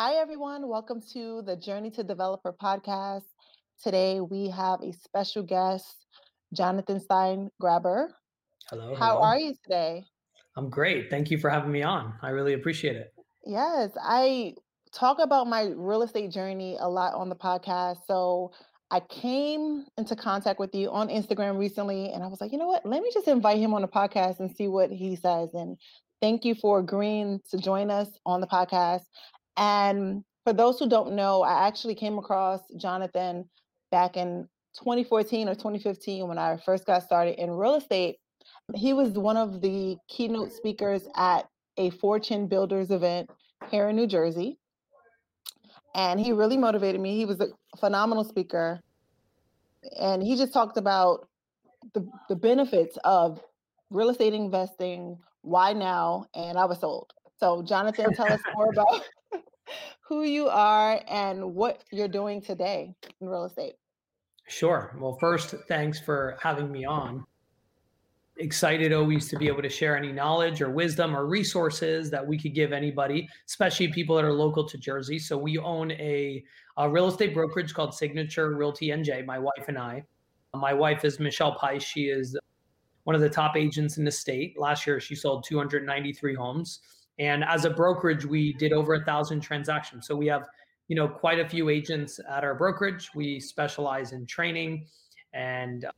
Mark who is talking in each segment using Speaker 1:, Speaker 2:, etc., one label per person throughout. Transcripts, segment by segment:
Speaker 1: Hi, everyone. Welcome to the Journey to Developer podcast. Today we have a special guest, Jonathan Stein Grabber.
Speaker 2: Hello.
Speaker 1: How
Speaker 2: hello.
Speaker 1: are you today?
Speaker 2: I'm great. Thank you for having me on. I really appreciate it.
Speaker 1: Yes, I talk about my real estate journey a lot on the podcast. So I came into contact with you on Instagram recently, and I was like, you know what? Let me just invite him on the podcast and see what he says. And thank you for agreeing to join us on the podcast. And for those who don't know, I actually came across Jonathan back in 2014 or 2015 when I first got started in real estate. He was one of the keynote speakers at a Fortune Builders event here in New Jersey. And he really motivated me. He was a phenomenal speaker. And he just talked about the, the benefits of real estate investing, why now, and I was sold. So, Jonathan, tell us more about who you are and what you're doing today in real estate.
Speaker 2: Sure. Well, first, thanks for having me on excited always to be able to share any knowledge or wisdom or resources that we could give anybody, especially people that are local to Jersey. So we own a, a real estate brokerage called Signature Realty NJ, my wife and I. My wife is Michelle Pais. She is one of the top agents in the state. Last year, she sold 293 homes. And as a brokerage, we did over a thousand transactions. So we have, you know, quite a few agents at our brokerage. We specialize in training and uh,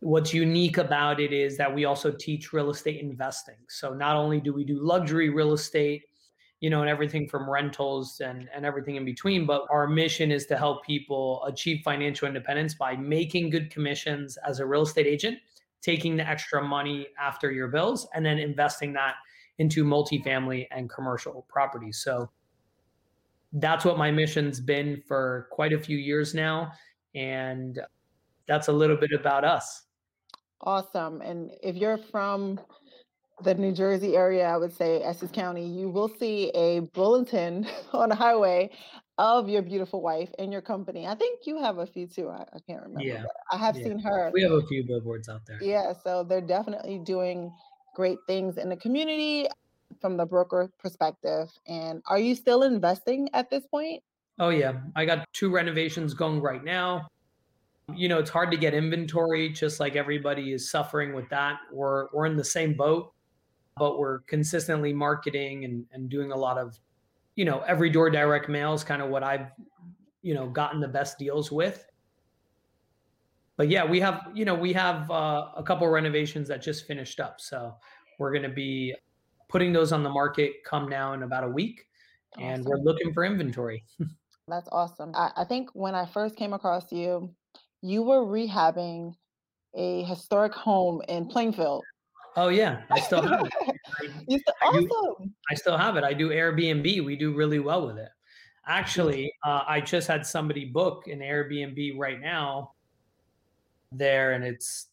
Speaker 2: what's unique about it is that we also teach real estate investing. So not only do we do luxury real estate, you know, and everything from rentals and, and everything in between, but our mission is to help people achieve financial independence by making good commissions as a real estate agent, taking the extra money after your bills, and then investing that into multifamily and commercial properties. So that's what my mission's been for quite a few years now. And that's a little bit about us.
Speaker 1: Awesome. And if you're from the New Jersey area, I would say Essex County, you will see a bulletin on the highway of your beautiful wife and your company. I think you have a few too. I, I can't remember.
Speaker 2: Yeah.
Speaker 1: I have
Speaker 2: yeah.
Speaker 1: seen her.
Speaker 2: We have a few billboards out there.
Speaker 1: Yeah. So they're definitely doing great things in the community from the broker perspective. And are you still investing at this point?
Speaker 2: Oh, yeah. I got two renovations going right now you know, it's hard to get inventory, just like everybody is suffering with that. We're we're in the same boat, but we're consistently marketing and, and doing a lot of, you know, every door direct mail is kind of what I've, you know, gotten the best deals with. But yeah, we have, you know, we have uh, a couple renovations that just finished up. So we're going to be putting those on the market come now in about a week. Awesome. And we're looking for inventory.
Speaker 1: That's awesome. I, I think when I first came across you, you were rehabbing a historic home in Plainfield.
Speaker 2: Oh yeah, I still have it.
Speaker 1: I, still,
Speaker 2: I
Speaker 1: awesome.
Speaker 2: Do, I still have it. I do Airbnb. We do really well with it. Actually, uh, I just had somebody book an Airbnb right now there, and it's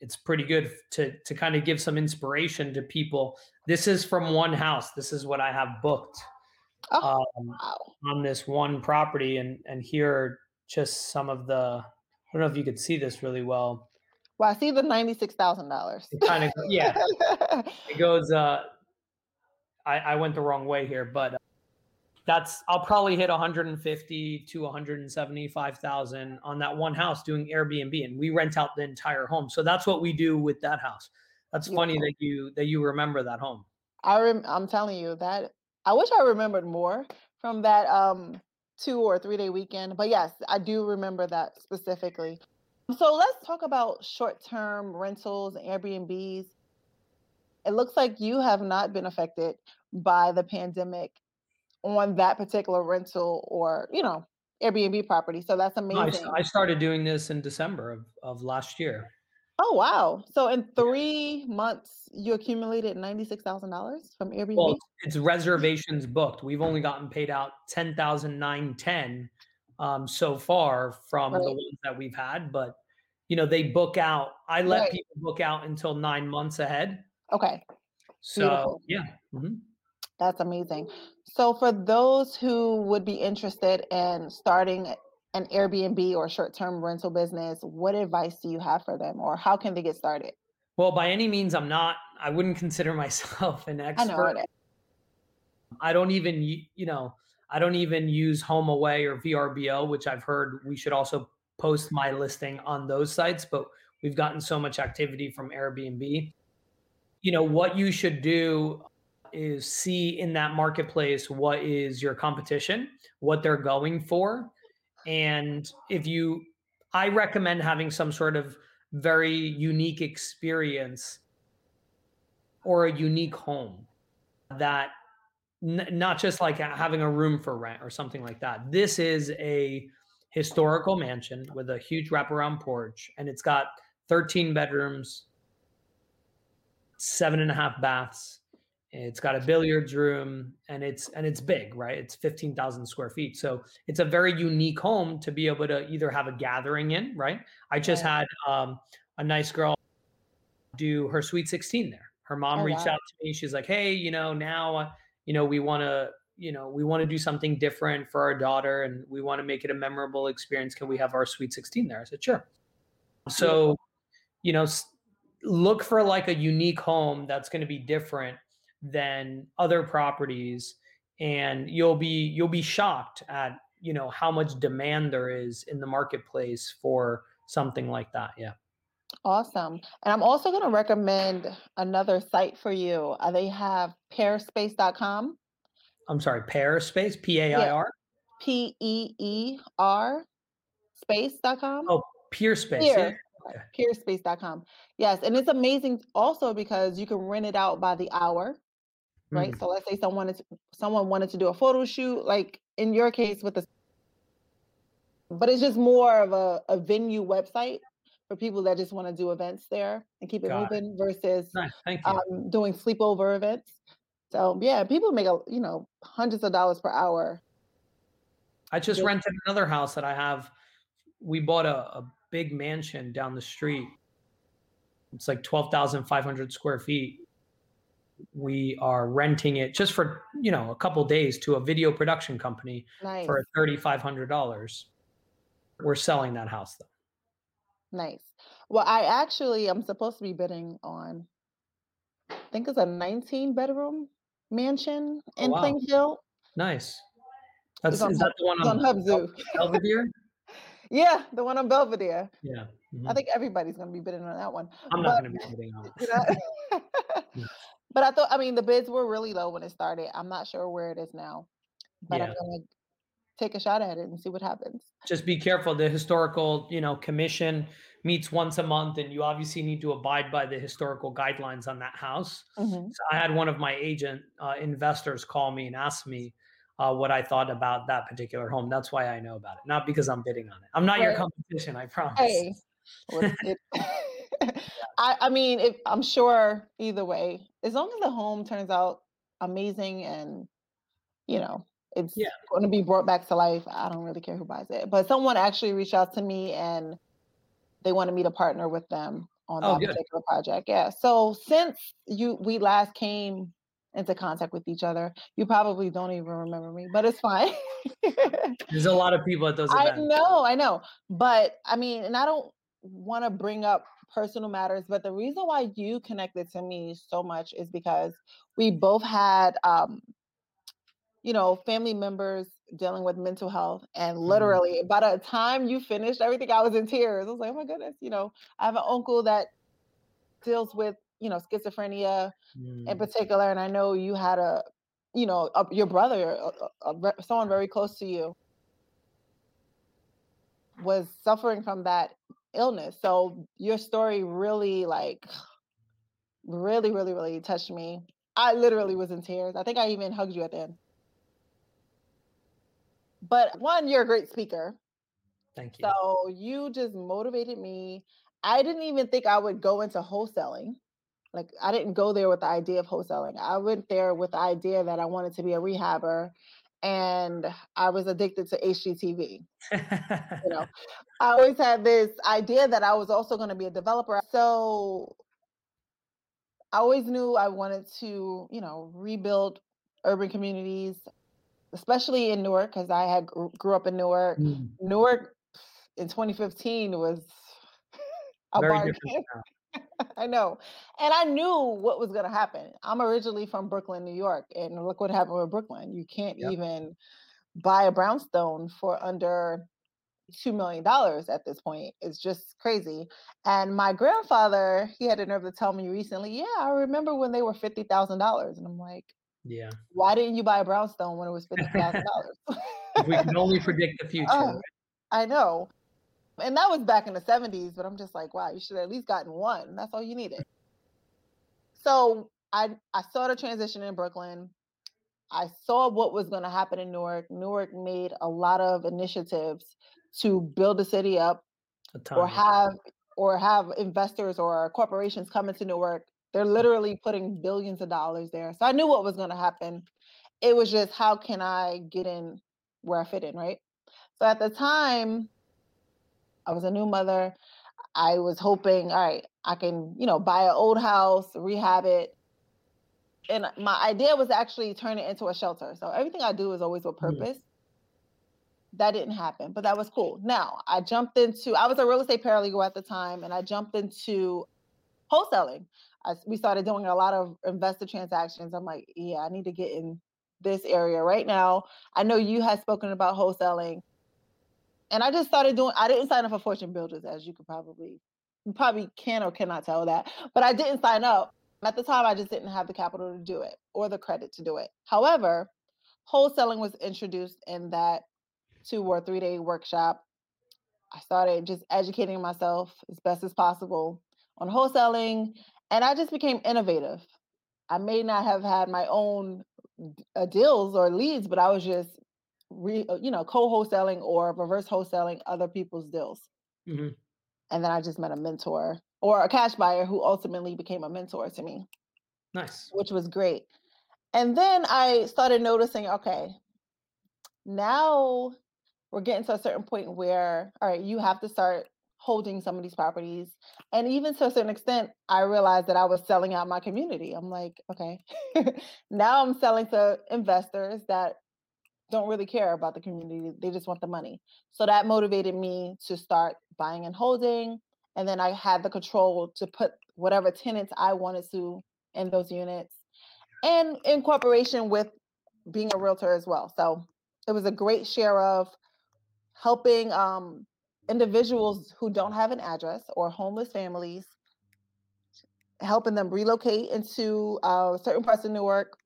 Speaker 2: it's pretty good to to kind of give some inspiration to people. This is from one house. This is what I have booked
Speaker 1: oh, um, wow.
Speaker 2: on this one property, and and here are just some of the I don't know if you could see this really well.
Speaker 1: Well, I see the ninety-six thousand dollars.
Speaker 2: Kind of, yeah. it goes. Uh, I I went the wrong way here, but uh, that's I'll probably hit one hundred and fifty to one hundred and seventy-five thousand on that one house doing Airbnb, and we rent out the entire home. So that's what we do with that house. That's yeah. funny that you that you remember that home.
Speaker 1: I rem- I'm telling you that I wish I remembered more from that um two or three day weekend. But yes, I do remember that specifically. So let's talk about short term rentals and Airbnbs. It looks like you have not been affected by the pandemic on that particular rental or, you know, Airbnb property. So that's amazing.
Speaker 2: I, I started doing this in December of, of last year.
Speaker 1: Oh wow! So in three months, you accumulated ninety six thousand dollars from Airbnb. Well,
Speaker 2: it's reservations booked. We've only gotten paid out ten thousand nine ten um, so far from right. the ones that we've had, but you know they book out. I let right. people book out until nine months ahead.
Speaker 1: Okay.
Speaker 2: So Beautiful. yeah. Mm-hmm.
Speaker 1: That's amazing. So for those who would be interested in starting an Airbnb or short term rental business, what advice do you have for them or how can they get started?
Speaker 2: Well, by any means, I'm not, I wouldn't consider myself an expert. I know it. I don't even, you know, I don't even use HomeAway or VRBO, which I've heard we should also post my listing on those sites, but we've gotten so much activity from Airbnb. You know, what you should do is see in that marketplace what is your competition, what they're going for. And if you, I recommend having some sort of very unique experience or a unique home that n- not just like having a room for rent or something like that. This is a historical mansion with a huge wraparound porch, and it's got 13 bedrooms, seven and a half baths. It's got a billiards room, and it's and it's big, right? It's 15,000 square feet, so it's a very unique home to be able to either have a gathering in, right? I just had um, a nice girl do her sweet 16 there. Her mom
Speaker 1: Oh,
Speaker 2: reached
Speaker 1: wow.
Speaker 2: out to me. She's like, "Hey, you know, now, uh, you know, we want to, you know, we want to do something different for our daughter, and we want to make it a memorable experience. Can we have our sweet 16 there?" I said, "Sure." So, you know, look for like a unique home that's going to be different than other properties, and you'll be you'll be shocked at you know how much demand there is in the marketplace for something like that. Yeah.
Speaker 1: Awesome. And I'm also going to recommend another site for you. Uh, they have pairspace.com.
Speaker 2: I'm sorry, Pair Space, P A I
Speaker 1: Yeah,
Speaker 2: R.
Speaker 1: P E E R space.com.
Speaker 2: Oh, Peerspace. Yeah.
Speaker 1: Peerspace.com. Yes, and it's amazing also because you can rent it out by the hour, right?
Speaker 2: Mm,
Speaker 1: So let's say someone is someone wanted to do a photo shoot, like in your case with the, but it's just more of a, a venue website for people that just want to do events there and keep it
Speaker 2: got it.
Speaker 1: moving versus
Speaker 2: Nice.
Speaker 1: Um, doing sleepover events. So yeah, people make a you know hundreds of dollars per hour.
Speaker 2: I just
Speaker 1: Just
Speaker 2: rented another house that I have. We bought a, a big mansion down the street. It's like 12,500 square feet. We are renting it just for, you know, a couple days to a video production company
Speaker 1: nice,
Speaker 2: for $3,500. We're selling that house though.
Speaker 1: nice. Well, I actually I'm supposed to be bidding on. I think it's a 19 bedroom mansion
Speaker 2: Oh,
Speaker 1: in
Speaker 2: wow.
Speaker 1: Plainfield.
Speaker 2: Nice. That's,
Speaker 1: on
Speaker 2: is that the one
Speaker 1: on
Speaker 2: on
Speaker 1: Hubzu.
Speaker 2: Bel- Belvedere?
Speaker 1: yeah, the one on Belvedere.
Speaker 2: Yeah.
Speaker 1: I
Speaker 2: mhm.
Speaker 1: think everybody's gonna be bidding on that one.
Speaker 2: I'm not going to be bidding on it. Yeah.
Speaker 1: but I thought I mean the bids were really low when it started. I'm not sure where it is now, but I'm gonna take a shot at it and see what happens.
Speaker 2: just be careful the historical you know commission meets once a month and you obviously need to abide by the historical guidelines on that house
Speaker 1: hmm
Speaker 2: so i had one of my agent uh, investors call me and ask me uh, what i thought about that particular home that's why i know about it not because i'm bidding on it i'm not your competition i promise
Speaker 1: Hey, I I mean, if I'm sure either way, as long as the home turns out amazing and you know it's
Speaker 2: yeah
Speaker 1: going to be brought back to life, I don't really care who buys it. But someone actually reached out to me and they wanted me to partner with them on
Speaker 2: oh
Speaker 1: that
Speaker 2: good
Speaker 1: particular project. Yeah. So since you we last came into contact with each other, you probably don't even remember me, but it's fine.
Speaker 2: there's a lot of people at those
Speaker 1: I know, I know. But I mean, and I don't want to bring up personal matters, but the reason why you connected to me so much is because we both had um, you know, family members dealing with mental health and
Speaker 2: Mhm.
Speaker 1: literally by the time you finished everything, I was in tears. I was like, oh my goodness, you know, I have an uncle that deals with, you know, schizophrenia in
Speaker 2: Mm,
Speaker 1: particular, and I know you had a, you know, a, your brother, a, a someone very close to you, was suffering from that illness. So your story really, like, really, really, really touched me. I literally was in tears. I think I even hugged you at the end. But one, you're a great speaker.
Speaker 2: thank you
Speaker 1: So you just motivated me. I didn't even think I would go into wholesaling. Like I didn't go there with the idea of wholesaling. I went there with the idea that I wanted to be a rehabber and I was addicted to HGTV. You know, I always had this idea that I was also going to be a developer. So I always knew I wanted to, you know, rebuild urban communities, especially in Newark, because I had grew up in Newark.
Speaker 2: Mm,
Speaker 1: Newark in 2015 was a
Speaker 2: very
Speaker 1: bargain. I know. And I knew what was going to happen. I'm originally from Brooklyn, New York, and look what happened with Brooklyn. You can't
Speaker 2: yep
Speaker 1: even buy a brownstone for under $2 million at this point. It's just crazy. And my grandfather, he had the nerve to tell me recently, yeah, I remember when they were $50,000. And I'm like,
Speaker 2: yeah.
Speaker 1: Why didn't you buy a brownstone when it was $50,000?
Speaker 2: we can only predict the future.
Speaker 1: Oh, I know. And that was back in the 70s, but I'm just like, wow, you should have at least gotten one. That's all you needed. Mm. So I I saw the transition in Brooklyn. I saw what was going to happen in Newark. Newark made a lot of initiatives to build the city up or have or have investors or corporations come into Newark. They're mm. literally putting billions of dollars there. So I knew what was going to happen. It was just how can I get in where I fit in, right? So at the time, I was a new mother. I was hoping, all right, I can, you know, buy an old house, rehab it. And my idea was actually turn it into a shelter. So everything I do is always with purpose. That didn't happen, but that was cool. Now I jumped into, I was a real estate paralegal at the time, and I jumped into wholesaling. I, we started doing a lot of investor transactions. I'm like, yeah, I need to get in this area right now. I know you had spoken about wholesaling, and I just started doing. I didn't sign up for Fortune Builders, as you could probably, you probably can or cannot tell that, but I didn't sign up. At the time, I just didn't have the capital to do it or the credit to do it. However, wholesaling was introduced in that two or three day workshop. I started just educating myself as best as possible on wholesaling, and I just became innovative. I may not have had my own uh, deals or leads, but I was just, re, uh, you know, co-wholesaling or reverse wholesaling other people's deals. Mm-hmm. And then I just met a mentor or a cash buyer who ultimately became a mentor to me.
Speaker 2: Nice.
Speaker 1: Which was great. And then I started noticing, okay, now we're getting to a certain point where, all right, you have to start holding some of these properties. And even to a certain extent, I realized that I was selling out my community. I'm like, okay, now I'm selling to investors that don't really care about the community. They just want the money. So that motivated me to start buying and holding. And then I had the control to put whatever tenants I wanted to in those units and in cooperation with being a realtor as well. So it was a great share of helping um, individuals who don't have an address or homeless families, helping them relocate into uh, certain parts of Newark,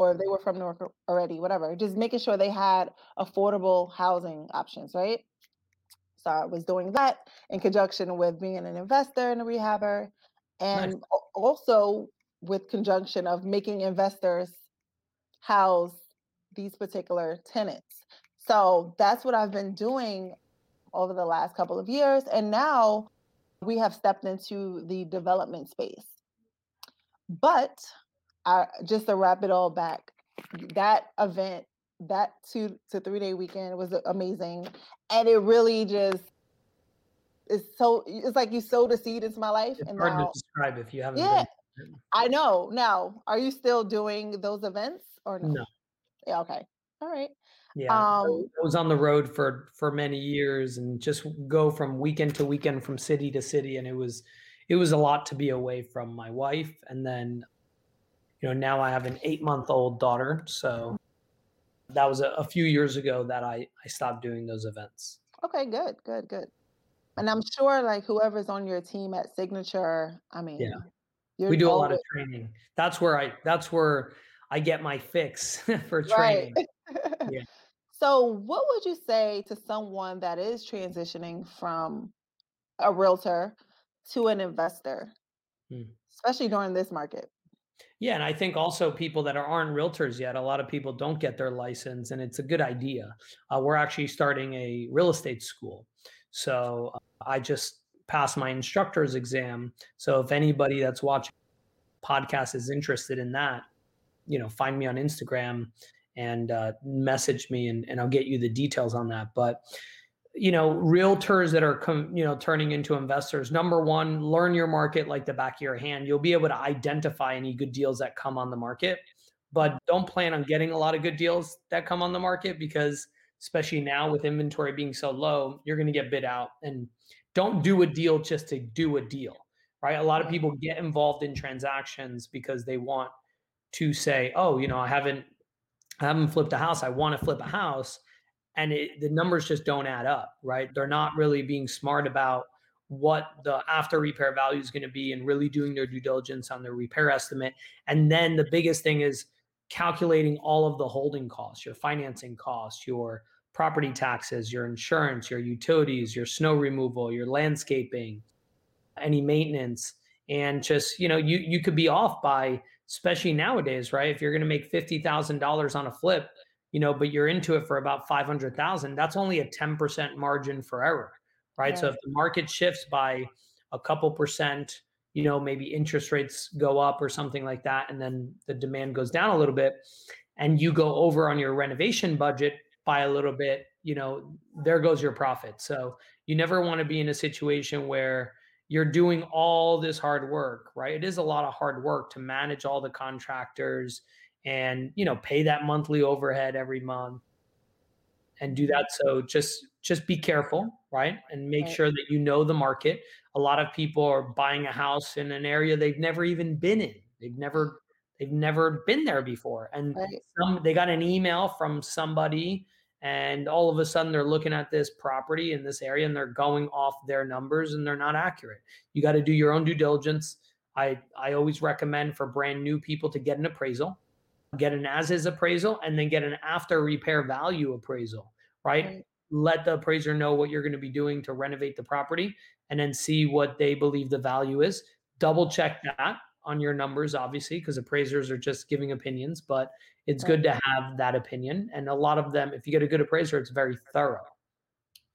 Speaker 1: or if they were from Newark already, whatever, just making sure they had affordable housing options, right? So I was doing that in conjunction with being an investor and a rehabber, and nice. also with conjunction of making investors house these particular tenants. So that's what I've been doing over the last couple of years. And now we have stepped into the development space. But I, just to wrap it all back, that event, that two to three day weekend was amazing. And it really just is so, it's like you sowed a seed into my life.
Speaker 2: It's
Speaker 1: and
Speaker 2: hard
Speaker 1: now,
Speaker 2: to describe if you haven't.
Speaker 1: Yeah, been. I know. Now, are you still doing those events or no?
Speaker 2: No.
Speaker 1: Yeah, okay. All right.
Speaker 2: Yeah, um, I was on the road for for many years and just go from weekend to weekend from city to city and it was it was a lot to be away from my wife and then you know now I have an 8-month-old daughter so that was a, a few years ago that I I stopped doing those events.
Speaker 1: Okay, good, good, good. And I'm sure like whoever's on your team at Signature, I mean,
Speaker 2: yeah, we do a lot of training. That's where I that's where I get my fix for training. Right.
Speaker 1: yeah. So, what would you say to someone that is transitioning from a realtor to an investor, hmm. especially during this market?
Speaker 2: Yeah, and I think also people that aren't realtors yet, a lot of people don't get their license, and it's a good idea. Uh, we're actually starting a real estate school. So, I just passed my instructor's exam. So, if anybody that's watching podcast is interested in that, you know, find me on Instagram and uh, message me and, and I'll get you the details on that. But you know, realtors that are com- you know turning into investors. Number one, learn your market like the back of your hand. You'll be able to identify any good deals that come on the market, but don't plan on getting a lot of good deals that come on the market because especially now with inventory being so low, you're going to get bid out. And don't do a deal just to do a deal, right? A lot of people get involved in transactions because they want to say, "Oh, you know, I haven't I haven't flipped a house. I want to flip a house. And it, the numbers just don't add up, right? They're not really being smart about what the after repair value is going to be and really doing their due diligence on their repair estimate. And then the biggest thing is calculating all of the holding costs, your financing costs, your property taxes, your insurance, your utilities, your snow removal, your landscaping, any maintenance. And just, you know, you you could be off by, especially nowadays, right? If you're going to make $50,000 on a flip, you know, but you're into it for about 500,000, that's only a 10% margin for error, right? So if the market shifts by a couple percent, you know, maybe interest rates go up or something like that, and then the demand goes down a little bit, and you go over on your renovation budget by a little bit, you know, there goes your profit. So you never want to be in a situation where you're doing all this hard work, right? It is a lot of hard work to manage all the contractors and you know pay that monthly overhead every month and do that. So just just be careful right? And make right. sure that you know the market. A lot of people are buying a house in an area they've never even been in. They've never they've never been there before. And right. some they got an email from somebody and all of a sudden they're looking at this property in this area and they're going off their numbers and they're not accurate. You got to do your own due diligence. I i always recommend for brand new people to get an appraisal get an as is appraisal and then get an after repair value appraisal, right? right? Let the appraiser know what you're going to be doing to renovate the property and then see what they believe the value is. Double check that on your numbers, obviously, because appraisers are just giving opinions, but it's right. good to have that opinion. And a lot of them, if you get a good appraiser, it's very thorough.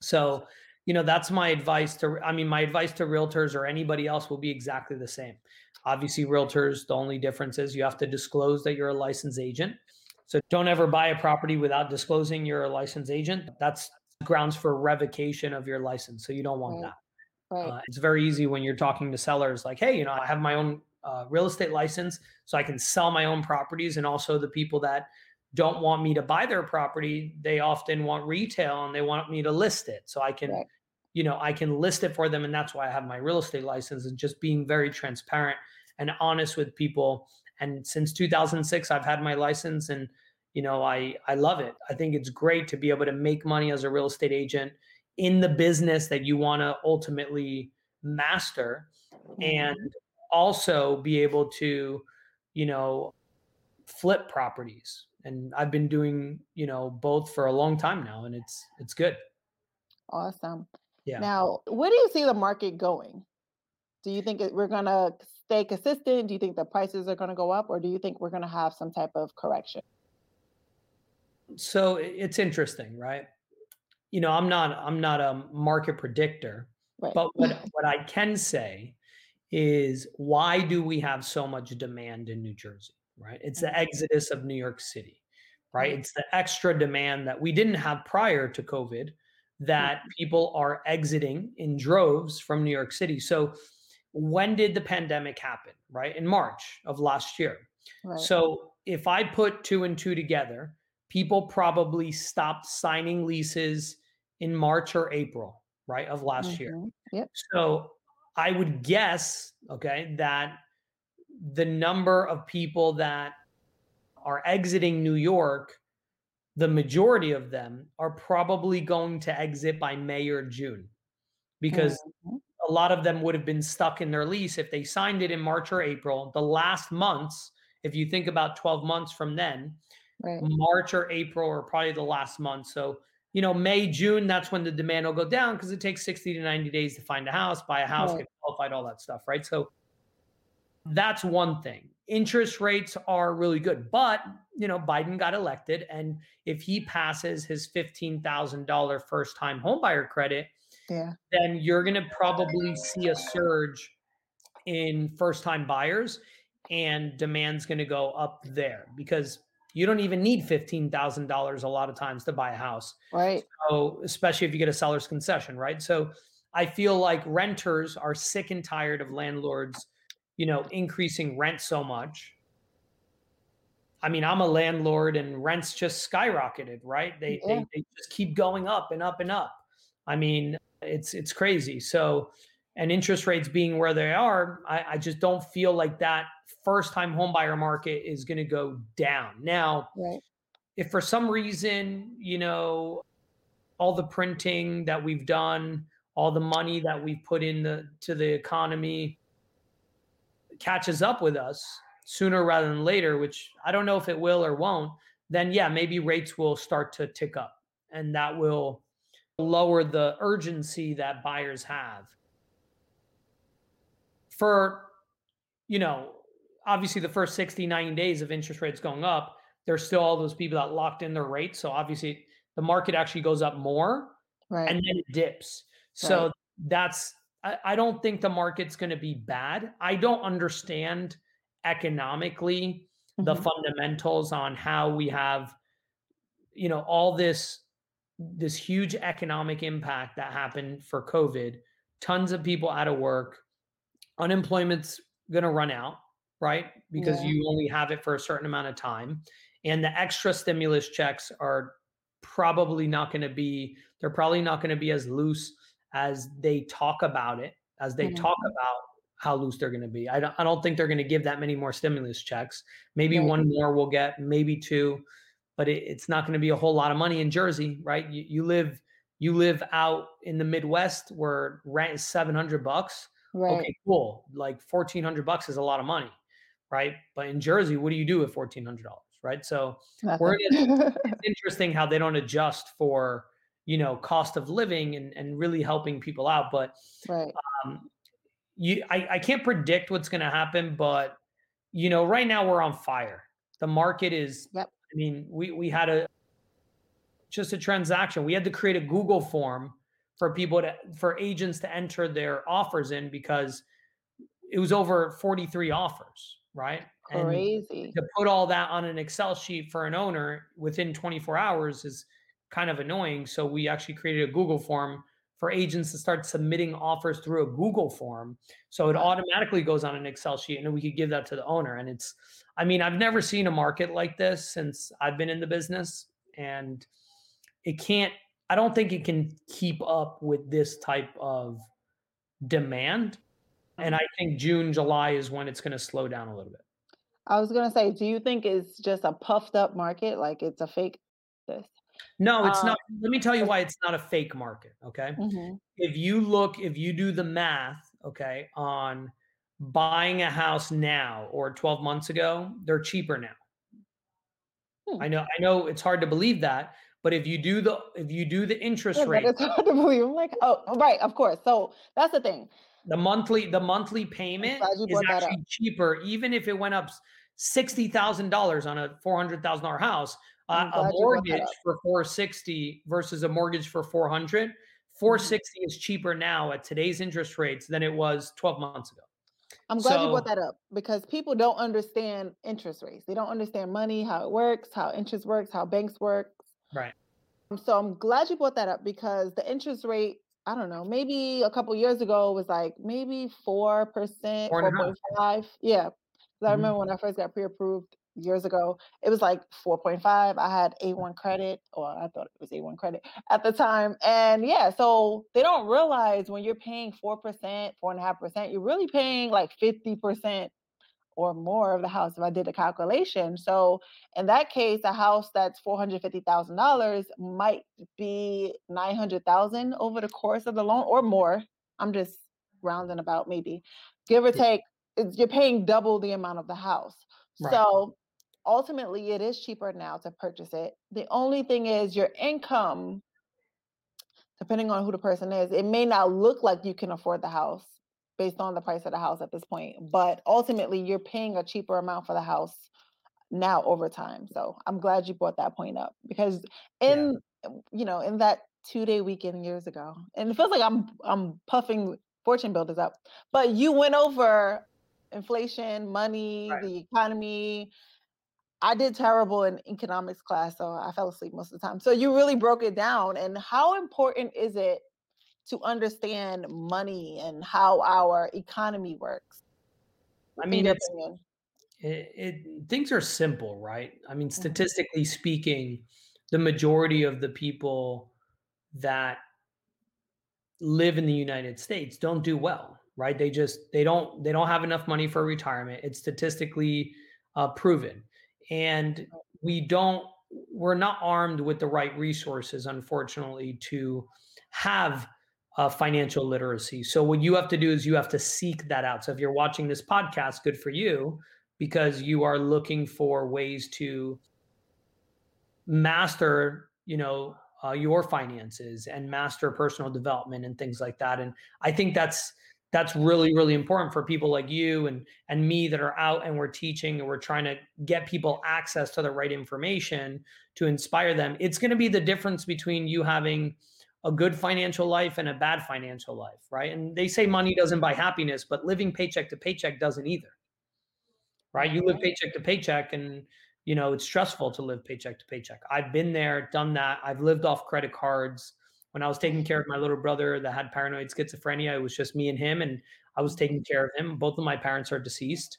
Speaker 2: So, you know, that's my advice to, I mean, my advice to realtors or anybody else will be exactly the same. Obviously, realtors, the only difference is you have to disclose that you're a licensed agent. So don't ever buy a property without disclosing you're a licensed agent. That's grounds for revocation of your license. So you don't want right. that. Right. Uh, it's very easy when you're talking to sellers like, hey, you know, I have my own uh, real estate license, so I can sell my own properties. And also the people that don't want me to buy their property, they often want retail and they want me to list it. So I can right you know i can list it for them and that's why i have my real estate license and just being very transparent and honest with people. And since 2006 i've had my license and you know i i love it. I think it's great to be able to make money as a real estate agent in the business that you want to ultimately master mm-hmm. and also be able to you know flip properties. And i've been doing you know both for a long time now and it's it's good.
Speaker 1: Awesome yeah. Now, where do you see the market going? Do you think we're going to stay consistent? Do you think the prices are going to go up, or do you think we're going to have some type of correction?
Speaker 2: So it's interesting, right? You know, I'm not I'm not a market predictor, right. but what what I can say is why do we have so much demand in New Jersey? Right? It's the mm-hmm. exodus of New York City, right? It's the extra demand that we didn't have prior to COVID that people are exiting in droves from New York City. So, when did the pandemic happen? Right in March of last year. Right. So, if I put two and two together, people probably stopped signing leases in March or April, right, of last mm-hmm. year.
Speaker 1: Yep.
Speaker 2: So, I would guess, okay, that the number of people that are exiting New York the majority of them are probably going to exit by May or June because mm-hmm. a lot of them would have been stuck in their lease if they signed it in March or April. The last months, if you think about 12 months from then, right. March or April are probably the last month. So, you know, May, June, that's when the demand will go down because it takes 60 to 90 days to find a house, buy a house, right. get qualified, all that stuff, right? So that's one thing. Interest rates are really good, but you know, Biden got elected, and if he passes his fifteen thousand dollar first time homebuyer credit,
Speaker 1: yeah,
Speaker 2: then you're going to probably see a surge in first time buyers, and demand's going to go up there because you don't even need fifteen thousand dollars a lot of times to buy a house,
Speaker 1: right?
Speaker 2: So especially if you get a seller's concession, right? So I feel like renters are sick and tired of landlords you know, increasing rent so much. I mean, I'm a landlord and rents just skyrocketed, right? They, yeah. they, they just keep going up and up and up. I mean, it's it's crazy. So, and interest rates being where they are, I, I just don't feel like that first time homebuyer market is going to go down. Now,
Speaker 1: right.
Speaker 2: if for some reason, you know, all the printing that we've done, all the money that we've put in the to the economy catches up with us sooner rather than later, which I don't know if it will or won't, then yeah, maybe rates will start to tick up and that will lower the urgency that buyers have. For, you know, obviously the first 60, 90 days of interest rates going up, there's still all those people that locked in their rates. So obviously the market actually goes up more right. and then it dips. So right. that's, I, I don't think the market's going to be bad. I don't understand economically mm-hmm. the fundamentals on how we have, you know, all this this huge economic impact that happened for COVID, tons of people out of work, unemployment's going to run out, right? Because yeah. you only have it for a certain amount of time. And the extra stimulus checks are probably not going to be, they're probably not going to be as loose as they talk about it, as they mm-hmm. talk about how loose they're going to be. I don't, I don't think they're going to give that many more stimulus checks. Maybe one more we'll get, maybe two but it, it's not going to be a whole lot of money in Jersey, right? You, you live you live out in the Midwest where rent is seven hundred bucks. Right. Okay, cool. Like fourteen hundred bucks is a lot of money, right? But in Jersey, what do you do with fourteen hundred dollars, right? So we're it's interesting how they don't adjust for you know cost of living and and really helping people out. But right. um, you, I, I can't predict what's going to happen, but you know, right now we're on fire. The market is yep. I mean, we we had a just a transaction. We had to create a Google form for people to for agents to enter their offers in because it was over 43 offers, right?
Speaker 1: Crazy.
Speaker 2: And to put all that on an Excel sheet for an owner within 24 hours is kind of annoying. So we actually created a Google form for agents to start submitting offers through a Google form. So it automatically goes on an Excel sheet and then we could give that to the owner. And it's I mean, I've never seen a market like this since I've been in the business, and it can't. I don't think it can keep up with this type of demand. And mm-hmm. I think June, July is when it's going to slow down a little bit.
Speaker 1: I was going to say, do you think it's just a puffed up market? Like it's a fake this?
Speaker 2: No, it's um, not. Let me tell you why it's not a fake market. Okay. Mm-hmm. If you look, if you do the math, okay, on buying a house now or 12 months ago, they're cheaper now. Hmm. I know I know it's hard to believe that, but if you do the if you do the interest yeah, rate
Speaker 1: it's hard to believe. I'm like, oh, right, of course. So that's the thing.
Speaker 2: The monthly the monthly payment is actually cheaper even if it went up $60,000 on a $400,000 house. Uh, a mortgage for 460 versus a mortgage for 400 460 mm-hmm. is cheaper now at today's interest rates than it was 12 months ago
Speaker 1: I'm glad so, you brought that up because people don't understand interest rates. They don't understand money, how it works, how interest works, how banks work.
Speaker 2: Right.
Speaker 1: So I'm glad you brought that up because the interest rate, I don't know, maybe a couple years ago was like maybe 4%, 4.5. Yeah. Because I mm-hmm. remember when I first got pre-approved, years ago. It was like 4.5. I had mm. A1 credit, or I thought it was A1 credit at the time. And yeah, so they don't realize when you're paying 4%, 4.5%, you're really paying like 50% or more of the house if I did a calculation. So in that case, a house that's $450,000 might be 900,000 over the course of the loan or more. I'm just rounding about maybe give or take you're paying double the amount of the house. Right. So ultimately it is cheaper now to purchase it. The only thing is your income, depending on who the person is, it may not look like you can afford the house based on the price of the house at this point, but ultimately you're paying a cheaper amount for the house now over time. So I'm glad you brought that point up because in yeah. you know in that two day weekend years ago, and it feels like I'm I'm puffing fortune builders up, but you went over inflation, money, right. the economy, I did terrible in economics class, so I fell asleep most of the time. So you really broke it down. And how important is it to understand money and how our economy works?
Speaker 2: I mean, it's, it, it, things are simple, right? I mean, mm-hmm. statistically mm-hmm. speaking, the majority of the people that live in the United States don't do well, right? They just they don't they don't have enough money for retirement. It's statistically uh, proven and we don't we're not armed with the right resources, unfortunately, to have uh, financial literacy. So what you have to do is you have to seek that out. So if you're watching this podcast, good for you because you are looking for ways to master, you know, uh, your finances and master personal development and things like that. And I think that's that's really really important for people like you and and me that are out and we're teaching and we're trying to get people access to the right information to inspire them. It's going to be the difference between you having a good financial life and a bad financial life, right? And they say money doesn't buy happiness, but living paycheck to paycheck doesn't either. Right? You live mm-hmm. paycheck to paycheck and you know, it's stressful to live paycheck to paycheck. I've been there, done that. I've lived off credit cards. When I was taking care of my little brother that had paranoid schizophrenia, it was just me and him and I was taking care of him. Both of my parents are deceased.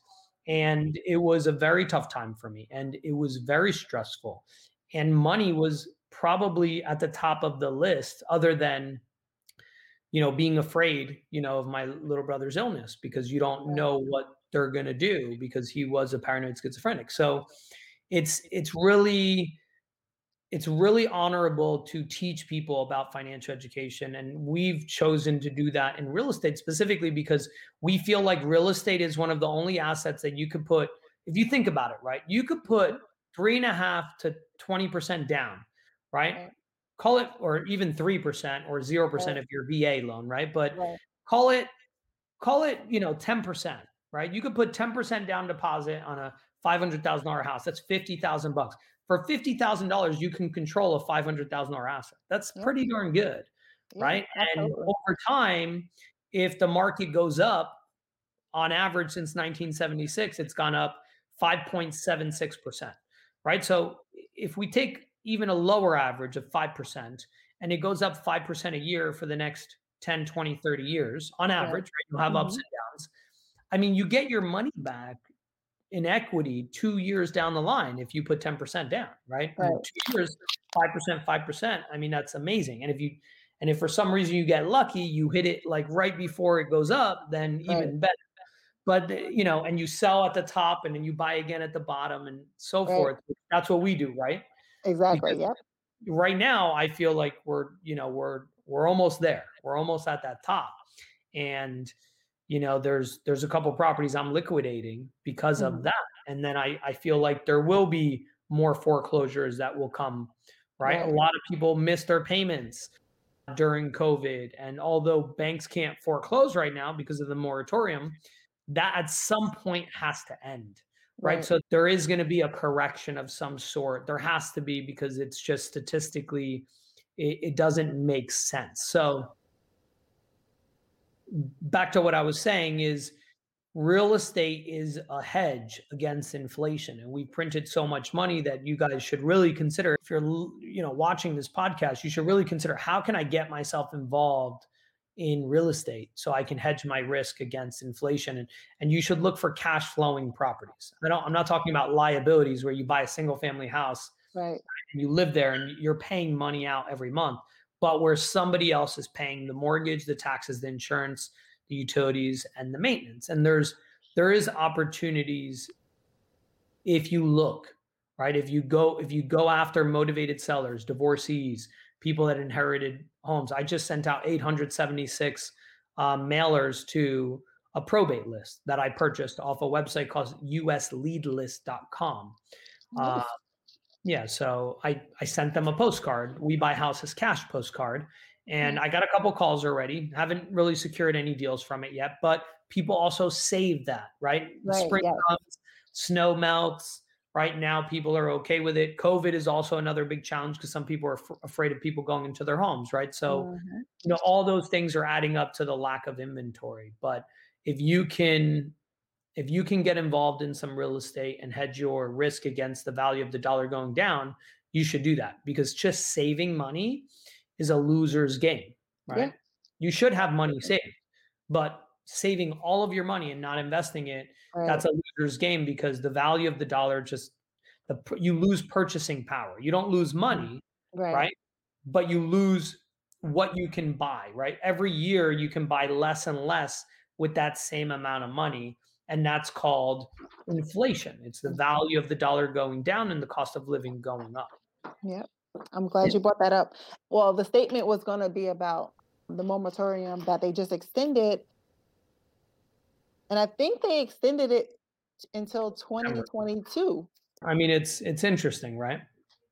Speaker 2: And it was a very tough time for me and it was very stressful. And money was probably at the top of the list other than you know being afraid you know of my little brother's illness because you don't know what they're going to do because he was a paranoid schizophrenic so it's it's really it's really honorable to teach people about financial education and we've chosen to do that in real estate specifically because we feel like real estate is one of the only assets that you could put if you think about it right you could put mm-hmm. three and a half to 20% down right? right. Call it, or even 3% or 0% right. if you're VA loan, right? But right. call it, call it, you know, 10%, right? You could put 10% down deposit on a $500,000 house. That's 50,000 bucks. For $50,000, you can control a $500,000 asset. That's pretty darn good, yeah, right? Absolutely. And over time, if the market goes up, on average since 1976, it's gone up 5.76%, right? So if we take even a lower average of 5%, and it goes up 5% a year for the next 10, 20, 30 years on average, right? You'll have mm-hmm. ups and downs. I mean, you get your money back in equity two years down the line if you put 10% down, right? right. Two years, 5%, 5%. I mean, that's amazing. And if you, and if for some reason you get lucky, you hit it like right before it goes up, then right. even better. But eh, you know, and you sell at the top and then you buy again at the bottom and so right. forth. That's what we do, right?
Speaker 1: Exactly. Yeah.
Speaker 2: Right now, I feel like we're, you know, we're we're almost there. We're almost at that top. And you know, there's there's a couple properties I'm liquidating because mm-hmm. of that. And then I I feel like there will be more foreclosures that will come, right? right? A lot of people miss their payments during COVID. And although banks can't foreclose right now because of the moratorium, that at some point has to end right? right? So there is going to be a correction of some sort. There has to be because it's just statistically, it, it, doesn't make sense. So back to what I was saying is real estate is a hedge against inflation and we printed so much money that you guys should really consider if you're you know watching this podcast you should really consider how can i get myself involved in real estate so I can hedge my risk against inflation. And, and you should look for cash flowing properties. I don't, I'm not talking about liabilities where you buy a single family house
Speaker 1: right.
Speaker 2: and you live there and you're paying money out every month, but where somebody else is paying the mortgage, the taxes, the insurance, the utilities, and the maintenance. And there's there is opportunities if you look right if you go if you go after motivated sellers divorcees people that inherited homes. I just sent out 876 um, mailers to a probate list that I purchased off a website called usleadlist.com. Uh, yeah, so I, I sent them a postcard, We Buy Houses Cash postcard, and I got a couple calls already. Haven't really secured any deals from it yet, but people also save that, right? right Spring comes, snow melts, Right now, people are okay with it. COVID is also another big challenge because some people are f- afraid of people going into their homes, right? So, mm-hmm. you know, all those things are adding up to the lack of inventory. But if you can, if you can get involved in some real estate and hedge your risk against the value of the dollar going down, you should do that because just saving money is a loser's game, right? Yeah. You should have money saved, but saving all of your money and not investing it right. that's a loser's game because the value of the dollar just the you lose purchasing power you don't lose mm-hmm. money right. right but you lose what you can buy right every year you can buy less and less with that same amount of money and that's called inflation. It's the value of the dollar going down and the cost of living going up.
Speaker 1: Yeah, I'm glad you brought that up. Well, the statement was going to be about the moratorium that they just extended, and I think they extended it until 2022.
Speaker 2: I mean, it's it's interesting, right?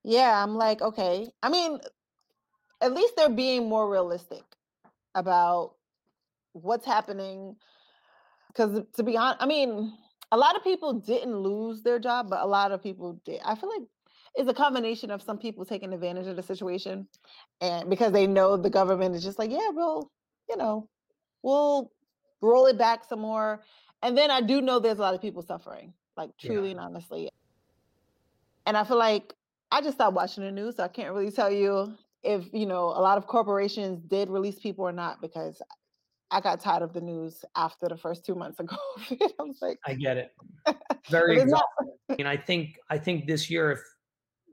Speaker 1: Yeah, I'm like, okay. I mean, at least they're being more realistic about what's happening. Because to be honest, I mean, a lot of people didn't lose their job, but a lot of people did. I feel like it's a combination of some people taking advantage of the situation and because they know the government is just like, yeah, well, you know, we'll roll it back some more. And then I do know there's a lot of people suffering, like truly yeah. and honestly. And I feel like I just stopped watching the news, so I can't really tell you if you know a lot of corporations did release people or not because I got tired of the news after the first two months of COVID. I was like,
Speaker 2: I get it. Very exhausting. and I think I think this year, if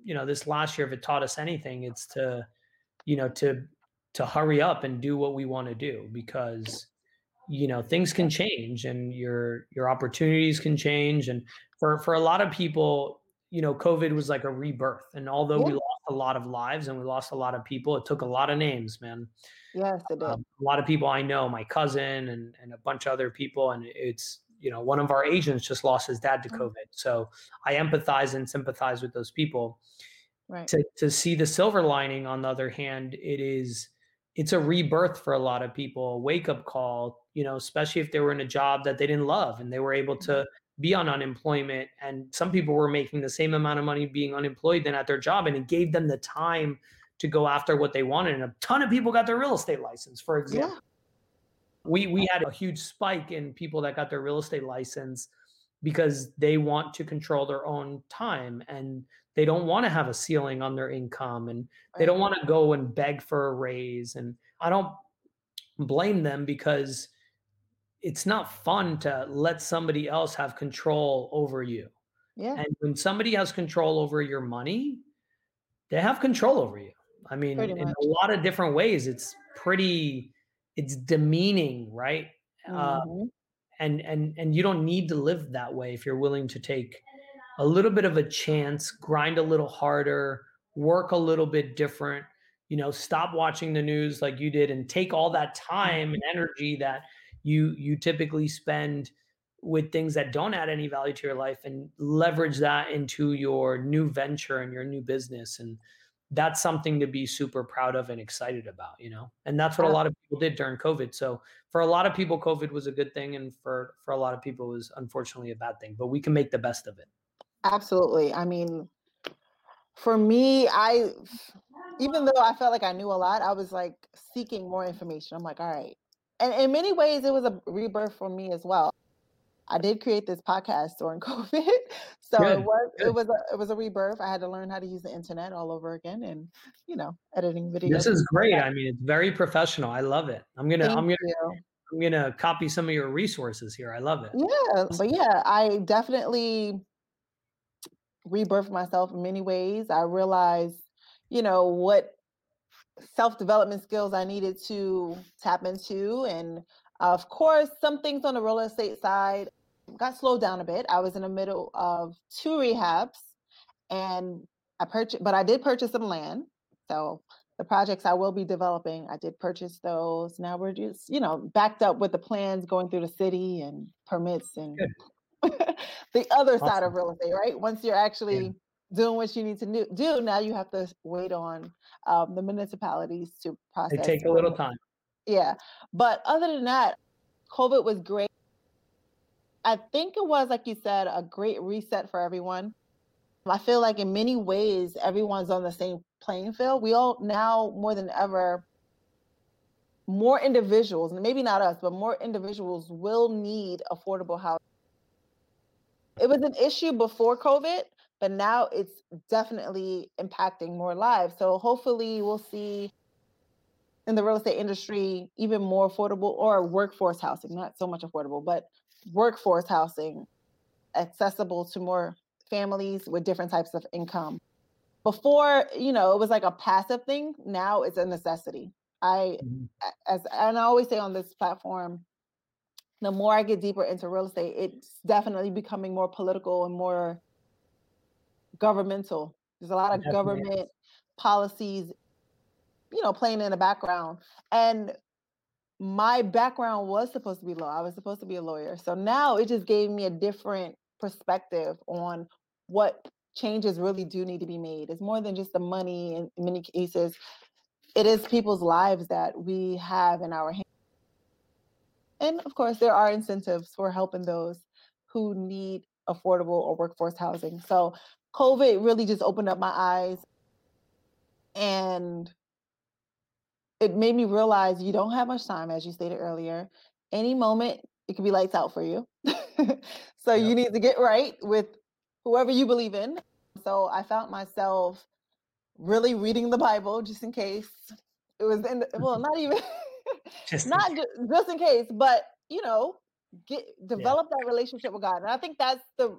Speaker 2: you know, this last year, if it taught us anything, it's to, you know, to to hurry up and do what we want to do because you know things can change and your your opportunities can change and for for a lot of people you know covid was like a rebirth and although yeah. we a lot of lives and we lost a lot of people. It took a lot of names man.
Speaker 1: Yes it did. um,
Speaker 2: a lot of people i know my cousin and and a bunch of other people and it's you know one of our agents just lost his dad to mm. covid. So i empathize and sympathize with those people. Right. To to see the silver lining on the other hand it is it's a rebirth for a lot of people a wake up call you know especially if they were in a job that they didn't love and they were able to mm-hmm be on unemployment and some people were making the same amount of money being unemployed than at their job and it gave them the time to go after what they wanted and a ton of people got their real estate license for example yeah. we we had a huge spike in people that got their real estate license because they want to control their own time and they don't want to have a ceiling on their income and they don't want to go and beg for a raise and i don't blame them because it's not fun to let somebody else have control over you. Yeah. And when somebody has control over your money, they have control over you. I mean, in a lot of different ways, it's pretty, it's demeaning, right? Uh, mm-hmm. Uh, and and and you don't need to live that way if you're willing to take a little bit of a chance, grind a little harder, work a little bit different. You know, stop watching the news like you did, and take all that time and energy that you you typically spend with things that don't add any value to your life and leverage that into your new venture and your new business and that's something to be super proud of and excited about you know? And that's what a lot of people did during covid. So for a lot of people covid was a good thing and for for a lot of people it was unfortunately a bad thing but we can make the best of it.
Speaker 1: Absolutely. I mean for me i even though i felt like i knew a lot i was like seeking more information. I'm like all right and in many ways, it was a rebirth for me as well. I did create this podcast during COVID, so good, it was good. it was a it was a rebirth. I had to learn how to use the internet all over again, and you know, editing videos.
Speaker 2: This is great. I mean, it's very professional. I love it. I'm gonna Thank I'm gonna you. I'm gonna copy some of your resources here. I love it.
Speaker 1: Yeah, but yeah, I definitely rebirthed myself in many ways. I realized, you know, what self development skills I needed to tap into. And of course, some things on the real estate side got slowed down a bit. I was in the middle of two rehabs and I purchased, but I did purchase some land. So the projects I will be developing, I did purchase those. Now we're just, you know, backed up with the plans going through the city and permits and the other awesome. side of real estate, right? Once you're actually yeah doing what you need to do. Now you have to wait on um, the municipalities to process.
Speaker 2: They take a little time.
Speaker 1: Yeah. But other than that, COVID was great. I think it was, like you said, a great reset for everyone. I feel like in many ways, everyone's on the same playing field. We all now more than ever, more individuals, and maybe not us, but more individuals will need affordable housing. It was an issue before COVID, but now it's definitely impacting more lives. So hopefully we'll see in the real estate industry even more affordable or workforce housing, not so much affordable, but workforce housing accessible to more families with different types of income. Before, you know, it was like a passive thing. Now it's a necessity. I, mm-hmm. as and I always say on this platform, the more I get deeper into real estate, it's definitely becoming more political and more governmental. There's a lot of government policies, you know, playing in the background. And my background was supposed to be law. I was supposed to be a lawyer. So now it just gave me a different perspective on what changes really do need to be made. It's more than just the money in many cases. It is people's lives that we have in our hands. And of course, there are incentives for helping those who need affordable or workforce housing. So COVID really just opened up my eyes and it made me realize you don't have much time, as you stated earlier. Any moment, it could be lights out for you. so you need to get right with whoever you believe in. So I found myself really reading the Bible just in case it was in the, well, not even just not just, just in case, but you know, get develop yeah. that relationship with God. And I think that's the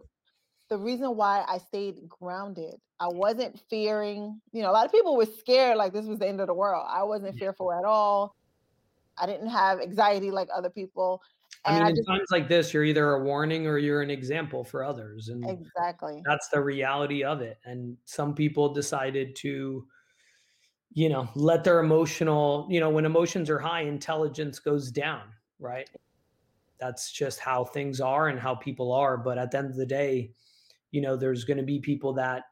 Speaker 1: the reason why I stayed grounded. I wasn't fearing, you know, a lot of people were scared like this was the end of the world. I wasn't yeah. fearful at all. I didn't have anxiety like other people.
Speaker 2: I mean, I in just, times like this, you're either a warning or you're an example for others. And
Speaker 1: exactly
Speaker 2: that's the reality of it. And some people decided to, you know, let their emotional, you know, when emotions are high, intelligence goes down, right? That's just how things are and how people are. But at the end of the day, you know, there's going to be people that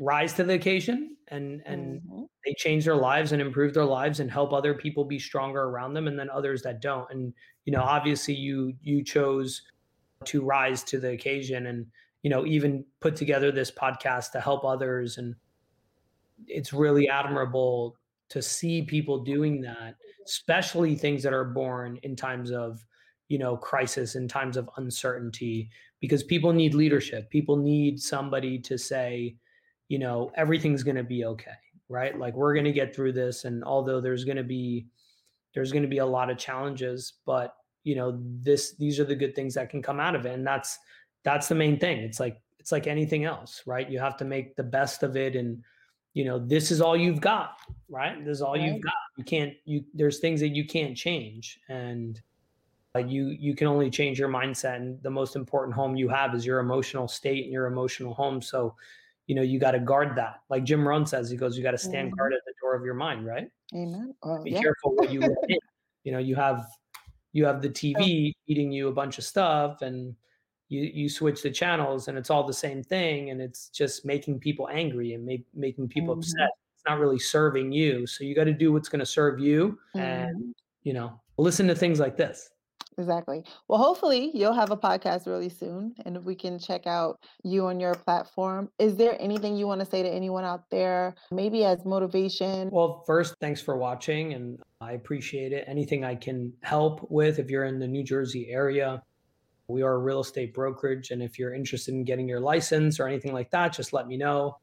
Speaker 2: rise to the occasion and and mm-hmm. they change their lives and improve their lives and help other people be stronger around them and then others that don't and you know obviously you you chose to rise to the occasion and you know even put together this podcast to help others and it's really admirable to see people doing that especially things that are born in times of you know crisis in times of uncertainty because people need leadership. People need somebody to say you know everything's going to be okay right? Like we're going to get through this and although there's going to be there's going to be a lot of challenges but you know this these are the good things that can come out of it and that's that's the main thing. It's like it's like anything else right? You have to make the best of it and you know this is all you've got right? This is all right. you've got. You can't you there's things that you can't change and you you can only change your mindset and the most important home you have is your emotional state and your emotional home. So you know you got to guard that. Like jim rohn says he goes you got to stand mm-hmm. guard at the door of your mind right?
Speaker 1: Amen.
Speaker 2: Be yeah. careful what you let in. You know you have you have the tv feeding you a bunch of stuff and you you switch the channels and it's all the same thing and it's just making people angry and make, making people mm-hmm. upset. It's not really serving you. So you got to do what's going to serve you mm-hmm. and you know listen to things like this
Speaker 1: Exactly. Well, hopefully you'll have a podcast really soon and we can check out you on your platform. Is there anything you want to say to anyone out there, maybe as motivation?
Speaker 2: Well, first, thanks for watching and I appreciate it. Anything I can help with if you're in the New Jersey area, we are a real estate brokerage. And if you're interested in getting your license or anything like that, just let me know.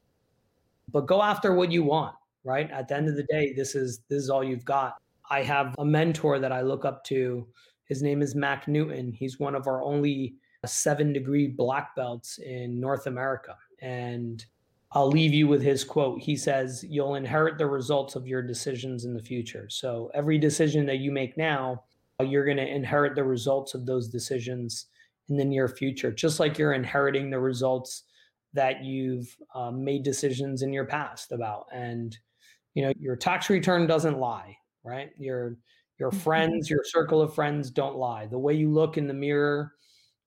Speaker 2: But go after what you want, right? At the end of the day, this is this is all you've got. I have a mentor that I look up to his name is Mac Newton. He's one of our only seven degree black belts in North America. And I'll leave you with his quote. He says, You'll inherit the results of your decisions in the future. So every decision that you make now, you're going to inherit the results of those decisions in the near future, just like you're inheriting the results that you've um, made decisions in your past about. And, you know, your tax return doesn't lie, right? Your your mm-hmm. friends, your circle of friends don't lie. The way you look in the mirror,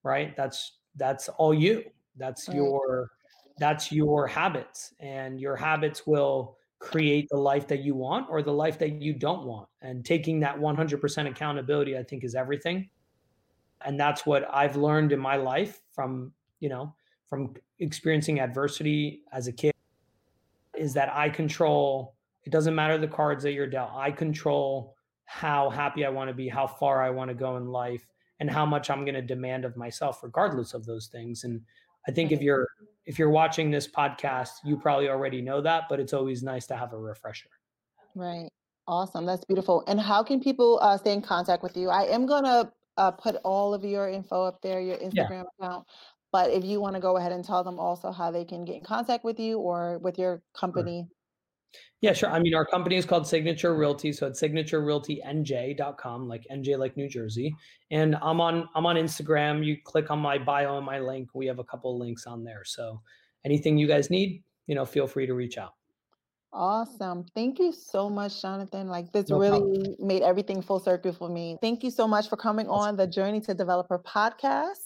Speaker 2: right? That's that's all you. That's right. your that's your habits and your habits will create the life that you want or the life that you don't want. And taking that 100% accountability I think is everything. And that's what I've learned in my life from, you know, from experiencing adversity as a kid is that I control it doesn't matter the cards that you're dealt. I control how happy I want to be, how far I want to go in life, and how much I'm going to demand of myself, regardless of those things. And I think if you're if you're watching this podcast, you probably already know that, but it's always nice to have a refresher.
Speaker 1: Right. Awesome. That's beautiful. And how can people uh, stay in contact with you? I am going to uh, put all of your info up there, your Instagram yeah. account. But if you want to go ahead and tell them also how they can get in contact with you or with your company.
Speaker 2: Yeah, sure. I mean, our company is called Signature Realty, so it's signaturerealtynj.com, like NJ like New Jersey. And I'm on I'm on Instagram. You click on my bio and my link. We have a couple of links on there. So anything you guys need, you know, feel free to reach out.
Speaker 1: Awesome. Thank you so much, Jonathan. Like this
Speaker 2: No
Speaker 1: really made everything full circle for me. Thank you so much for coming
Speaker 2: Awesome.
Speaker 1: on the Journey to Developer podcast.